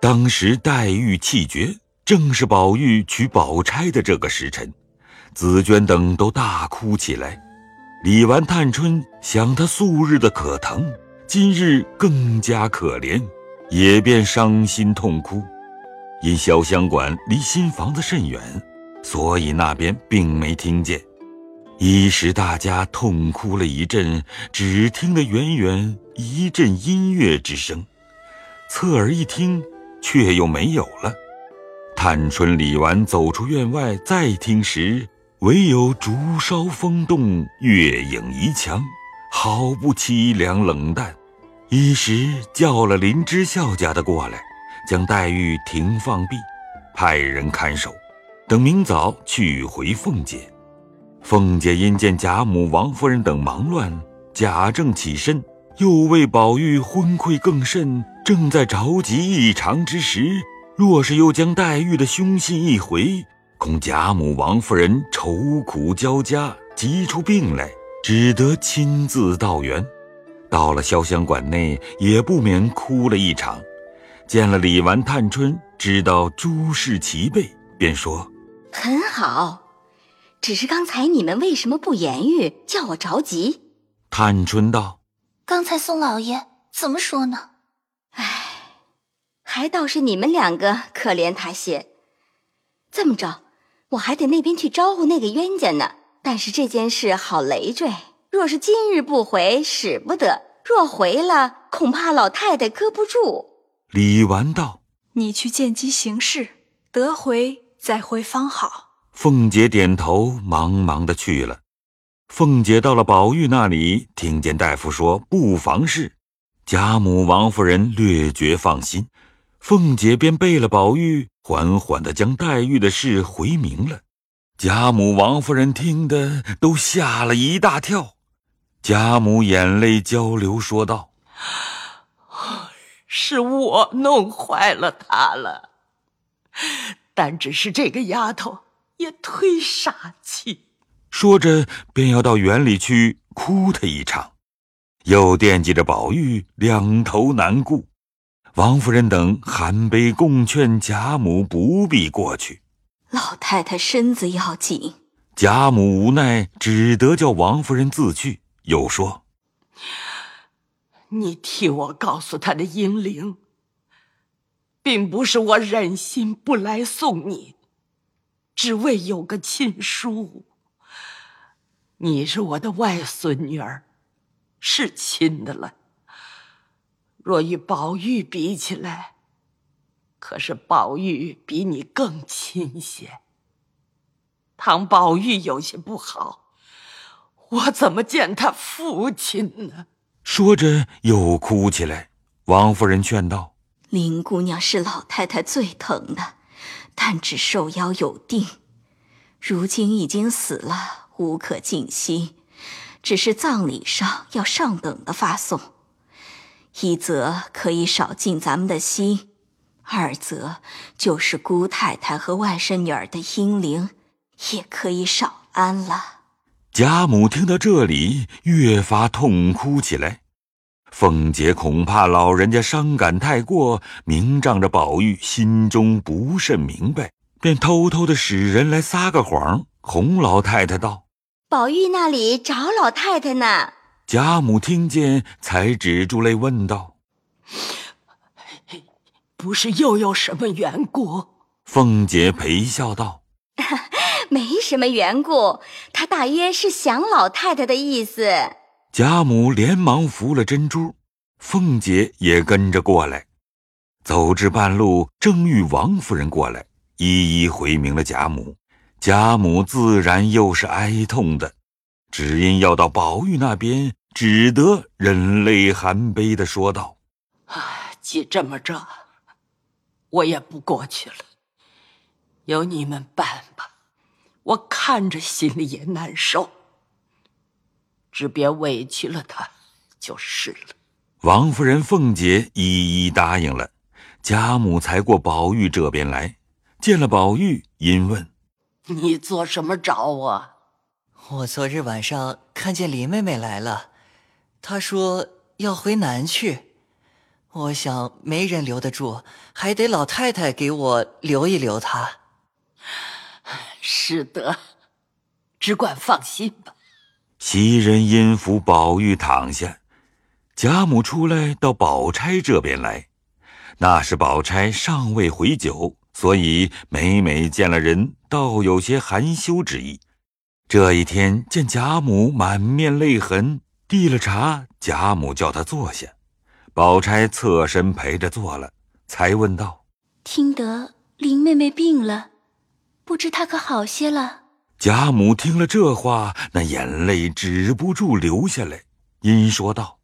当时黛玉气绝，正是宝玉娶宝钗的这个时辰，紫娟等都大哭起来。李纨、探春想她素日的可疼，今日更加可怜，也便伤心痛哭。因潇湘馆离新房子甚远，所以那边并没听见。一时大家痛哭了一阵，只听得远远一阵音乐之声，侧耳一听，却又没有了。探春、李纨走出院外，再听时。唯有竹梢风动，月影移墙，好不凄凉冷淡。一时叫了林之孝家的过来，将黛玉停放毕，派人看守，等明早去回凤姐。凤姐因见贾母、王夫人等忙乱，贾政起身，又为宝玉昏聩更甚，正在着急异常之时，若是又将黛玉的凶信一回。恐贾母、王夫人愁苦交加，急出病来，只得亲自到园。到了潇湘馆内，也不免哭了一场。见了李纨、探春，知道诸事齐备，便说：“很好，只是刚才你们为什么不言语，叫我着急？”探春道：“刚才宋老爷怎么说呢？唉，还倒是你们两个可怜他些。这么着。”我还得那边去招呼那个冤家呢，但是这件事好累赘。若是今日不回，使不得；若回了，恐怕老太太搁不住。李纨道：“你去见机行事，得回再回方好。”凤姐点头，忙忙的去了。凤姐到了宝玉那里，听见大夫说不妨事，贾母、王夫人略觉放心。凤姐便背了宝玉，缓缓地将黛玉的事回明了。贾母、王夫人听得都吓了一大跳。贾母眼泪交流，说道：“是我弄坏了她了，但只是这个丫头也忒傻气。”说着，便要到园里去哭他一场，又惦记着宝玉，两头难顾。王夫人等含悲共劝贾母不必过去，老太太身子要紧。贾母无奈，只得叫王夫人自去。又说：“你替我告诉他的英灵，并不是我忍心不来送你，只为有个亲叔。你是我的外孙女儿，是亲的了。”若与宝玉比起来，可是宝玉比你更亲些。倘宝玉有些不好，我怎么见他父亲呢？说着又哭起来。王夫人劝道：“林姑娘是老太太最疼的，但只受邀有定，如今已经死了，无可尽心，只是葬礼上要上等的发送。”一则可以少尽咱们的心，二则就是姑太太和外甥女儿的阴灵，也可以少安了。贾母听到这里，越发痛哭起来。凤姐恐怕老人家伤感太过，明仗着宝玉心中不甚明白，便偷偷的使人来撒个谎，哄老太太道：“宝玉那里找老太太呢。”贾母听见，才止住泪，问道：“不是又有什么缘故？”凤姐陪笑道：“ 没什么缘故，他大约是想老太太的意思。”贾母连忙扶了珍珠，凤姐也跟着过来。走至半路，正遇王夫人过来，一一回明了贾母。贾母自然又是哀痛的，只因要到宝玉那边。只得忍泪含悲的说道：“啊，既这么着，我也不过去了，由你们办吧。我看着心里也难受，只别委屈了他就是了。”王夫人、凤姐一一答应了，贾母才过宝玉这边来，见了宝玉，因问：“你做什么找我？”“我昨日晚上看见林妹妹来了。”他说要回南去，我想没人留得住，还得老太太给我留一留他。是的，只管放心吧。袭人因扶宝玉躺下，贾母出来到宝钗这边来。那时宝钗尚未回酒，所以每每见了人，倒有些含羞之意。这一天见贾母满面泪痕，递了茶，贾母叫他坐下。宝钗侧身陪着坐了，才问道：“听得林妹妹病了，不知她可好些了？”贾母听了这话，那眼泪止不住流下来，因说道：“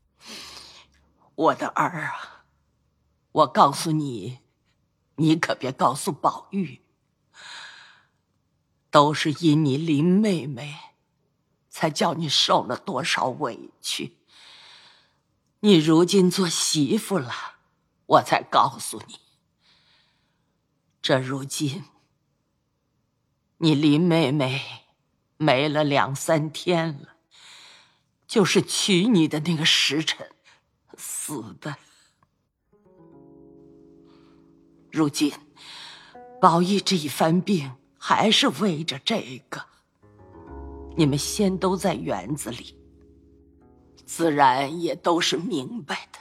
我的儿啊，我告诉你，你可别告诉宝玉，都是因你林妹妹，才叫你受了多少委屈。”你如今做媳妇了，我才告诉你。这如今，你林妹妹没了两三天了，就是娶你的那个时辰死的。如今，宝玉这一番病还是为着这个。你们先都在园子里。自然也都是明白的。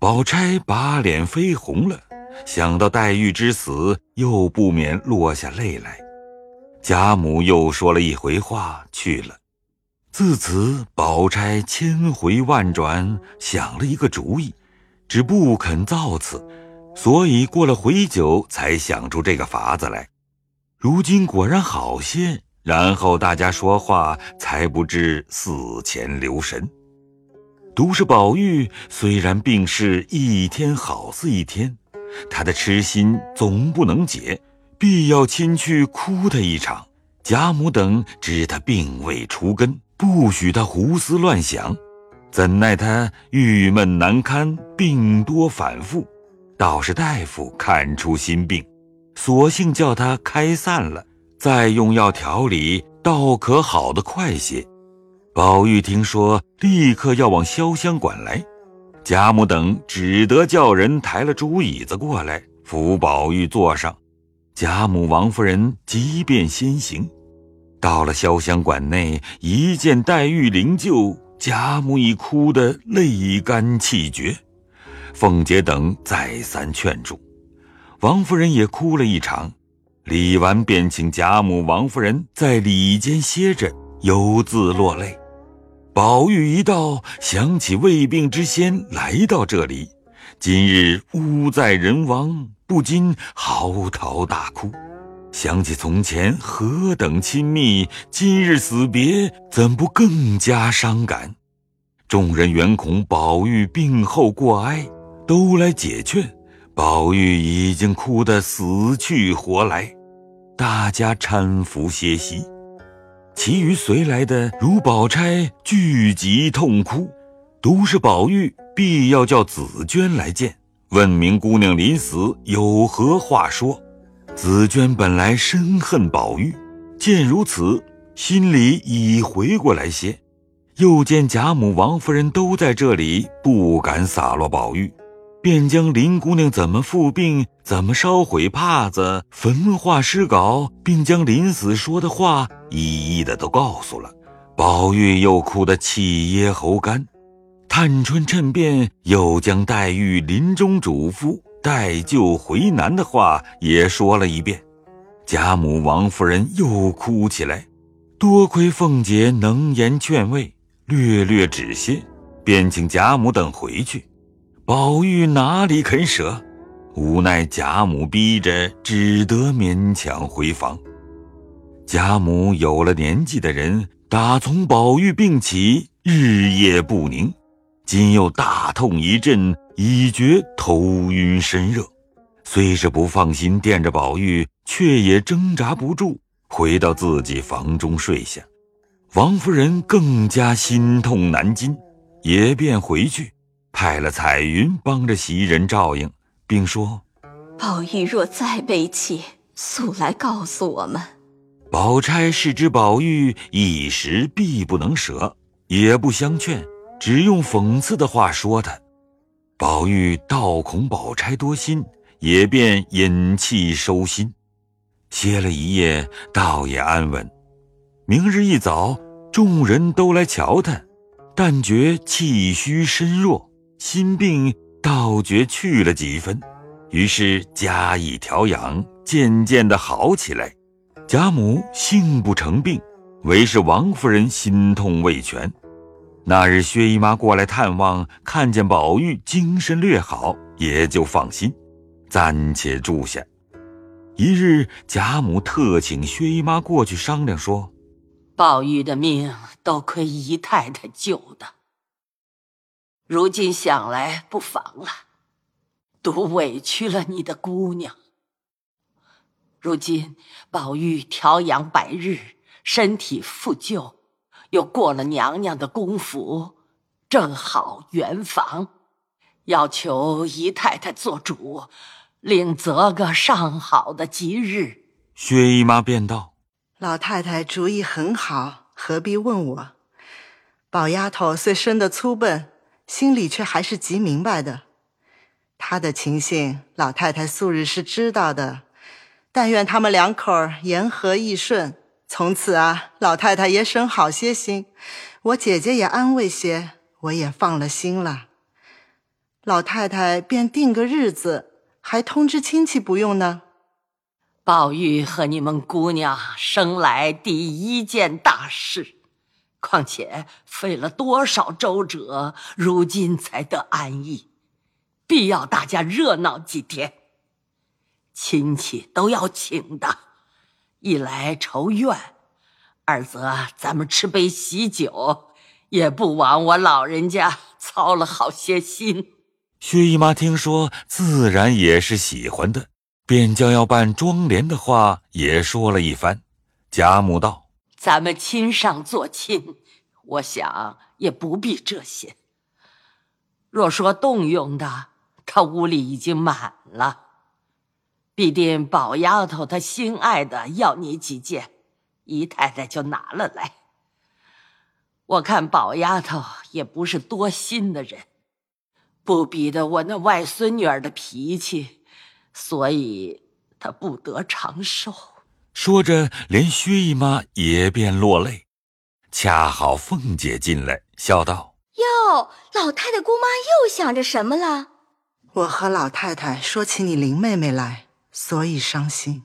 宝钗把脸绯红了，想到黛玉之死，又不免落下泪来。贾母又说了一回话去了。自此，宝钗千回万转，想了一个主意，只不肯造次，所以过了回酒，才想出这个法子来。如今果然好些，然后大家说话才不知死前留神。独是宝玉，虽然病势一天好似一天，他的痴心总不能解，必要亲去哭他一场。贾母等知他病未除根，不许他胡思乱想，怎奈他郁闷难堪，病多反复。倒是大夫看出心病，索性叫他开散了，再用药调理，倒可好得快些。宝玉听说，立刻要往潇湘馆来，贾母等只得叫人抬了竹椅子过来，扶宝玉坐上。贾母、王夫人即便先行，到了潇湘馆内，一见黛玉灵柩，贾母已哭得泪干气绝。凤姐等再三劝住，王夫人也哭了一场。李纨，便请贾母、王夫人在里间歇着，犹自落泪。宝玉一到，想起未病之先来到这里，今日屋在人亡，不禁嚎啕大哭。想起从前何等亲密，今日死别，怎不更加伤感？众人原恐宝玉病后过哀，都来解劝。宝玉已经哭得死去活来，大家搀扶歇息。其余随来的如宝钗聚集痛哭，独是宝玉必要叫紫娟来见，问明姑娘临死有何话说。紫娟本来深恨宝玉，见如此，心里已回过来些。又见贾母、王夫人都在这里，不敢洒落宝玉。便将林姑娘怎么复病，怎么烧毁帕子、焚化尸稿，并将临死说的话一一的都告诉了。宝玉又哭得气噎喉干。探春趁便又将黛玉临终嘱咐待救回南的话也说了一遍。贾母、王夫人又哭起来。多亏凤姐能言劝慰，略略止歇，便请贾母等回去。宝玉哪里肯舍，无奈贾母逼着，只得勉强回房。贾母有了年纪的人，打从宝玉病起，日夜不宁，今又大痛一阵，已觉头晕身热。虽是不放心惦着宝玉，却也挣扎不住，回到自己房中睡下。王夫人更加心痛难禁，也便回去。派了彩云帮着袭人照应，并说：“宝玉若再悲泣，速来告诉我们。”宝钗是知宝玉一时必不能舍，也不相劝，只用讽刺的话说他。宝玉倒恐宝钗多心，也便隐气收心，歇了一夜，倒也安稳。明日一早，众人都来瞧他，但觉气虚身弱，心病倒觉去了几分，于是加以调养，渐渐的好起来。贾母性不成病，唯是王夫人心痛未全。那日薛姨妈过来探望，看见宝玉精神略好，也就放心，暂且住下。一日，贾母特请薛姨妈过去商量，说：“宝玉的命都亏姨太太救的，如今想来不妨了，独委屈了你的姑娘。如今宝玉调养百日，身体复旧。”又过了娘娘的功夫，正好圆房，要求姨太太做主，另择个上好的吉日。薛姨妈便道：“老太太主意很好，何必问我？宝丫头虽生得粗笨，心里却还是极明白的。他的情形，老太太素日是知道的。但愿他们两口儿言和意顺。”从此啊，老太太也省好些心，我姐姐也安慰些，我也放了心了。老太太便定个日子，还通知亲戚不用呢。宝玉和你们姑娘生来第一件大事，况且费了多少周折，如今才得安逸，必要大家热闹几天，亲戚都要请的。一来筹怨，二则咱们吃杯喜酒，也不枉我老人家操了好些心。薛姨妈听说，自然也是喜欢的，便将要办妆奁的话也说了一番。贾母道：“咱们亲上做亲，我想也不必这些。若说动用的，他屋里已经满了。”必定宝丫头她心爱的要你几件，姨太太就拿了来。我看宝丫头也不是多心的人，不比得我那外孙女儿的脾气，所以她不得长寿。说着，连薛姨妈也便落泪。恰好凤姐进来，笑道：“哟，老太太姑妈又想着什么了？我和老太太说起你林妹妹来。”所以伤心，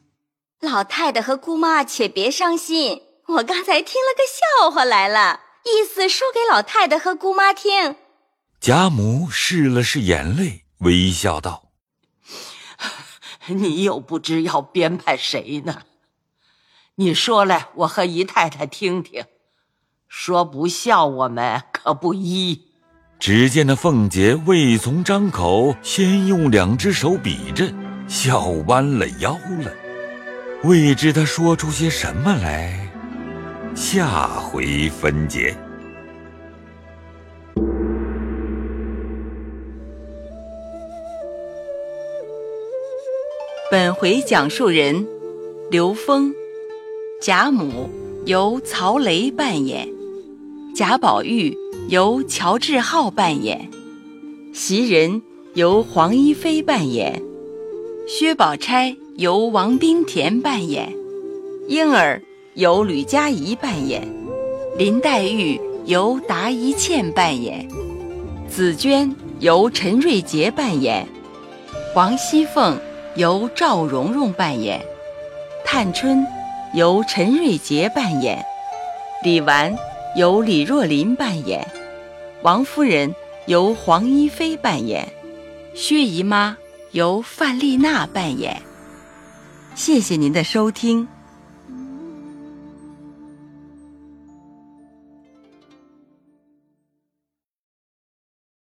老太太和姑妈且别伤心。我刚才听了个笑话来了，意思说给老太太和姑妈听。贾母拭了拭眼泪，微笑道：“ 你又不知要编排谁呢？你说来，我和姨太太听听。说不笑我们可不依。”只见那凤姐未从张口，先用两只手比着。笑弯了腰了，未知她说出些什么来，下回分解。本回讲述人刘峰，贾母由曹雷扮演，贾宝玉由乔治浩扮演，袭人由黄一飞扮演。薛宝钗由王冰田扮演，莺儿由吕佳怡扮演，林黛玉由达一茜扮演，紫娟由陈瑞杰扮演，王熙凤由赵蓉蓉扮演，探春由陈瑞杰扮演，李纨由李若琳扮演，王夫人由黄一飞扮演，薛姨妈。由范丽娜扮演。谢谢您的收听。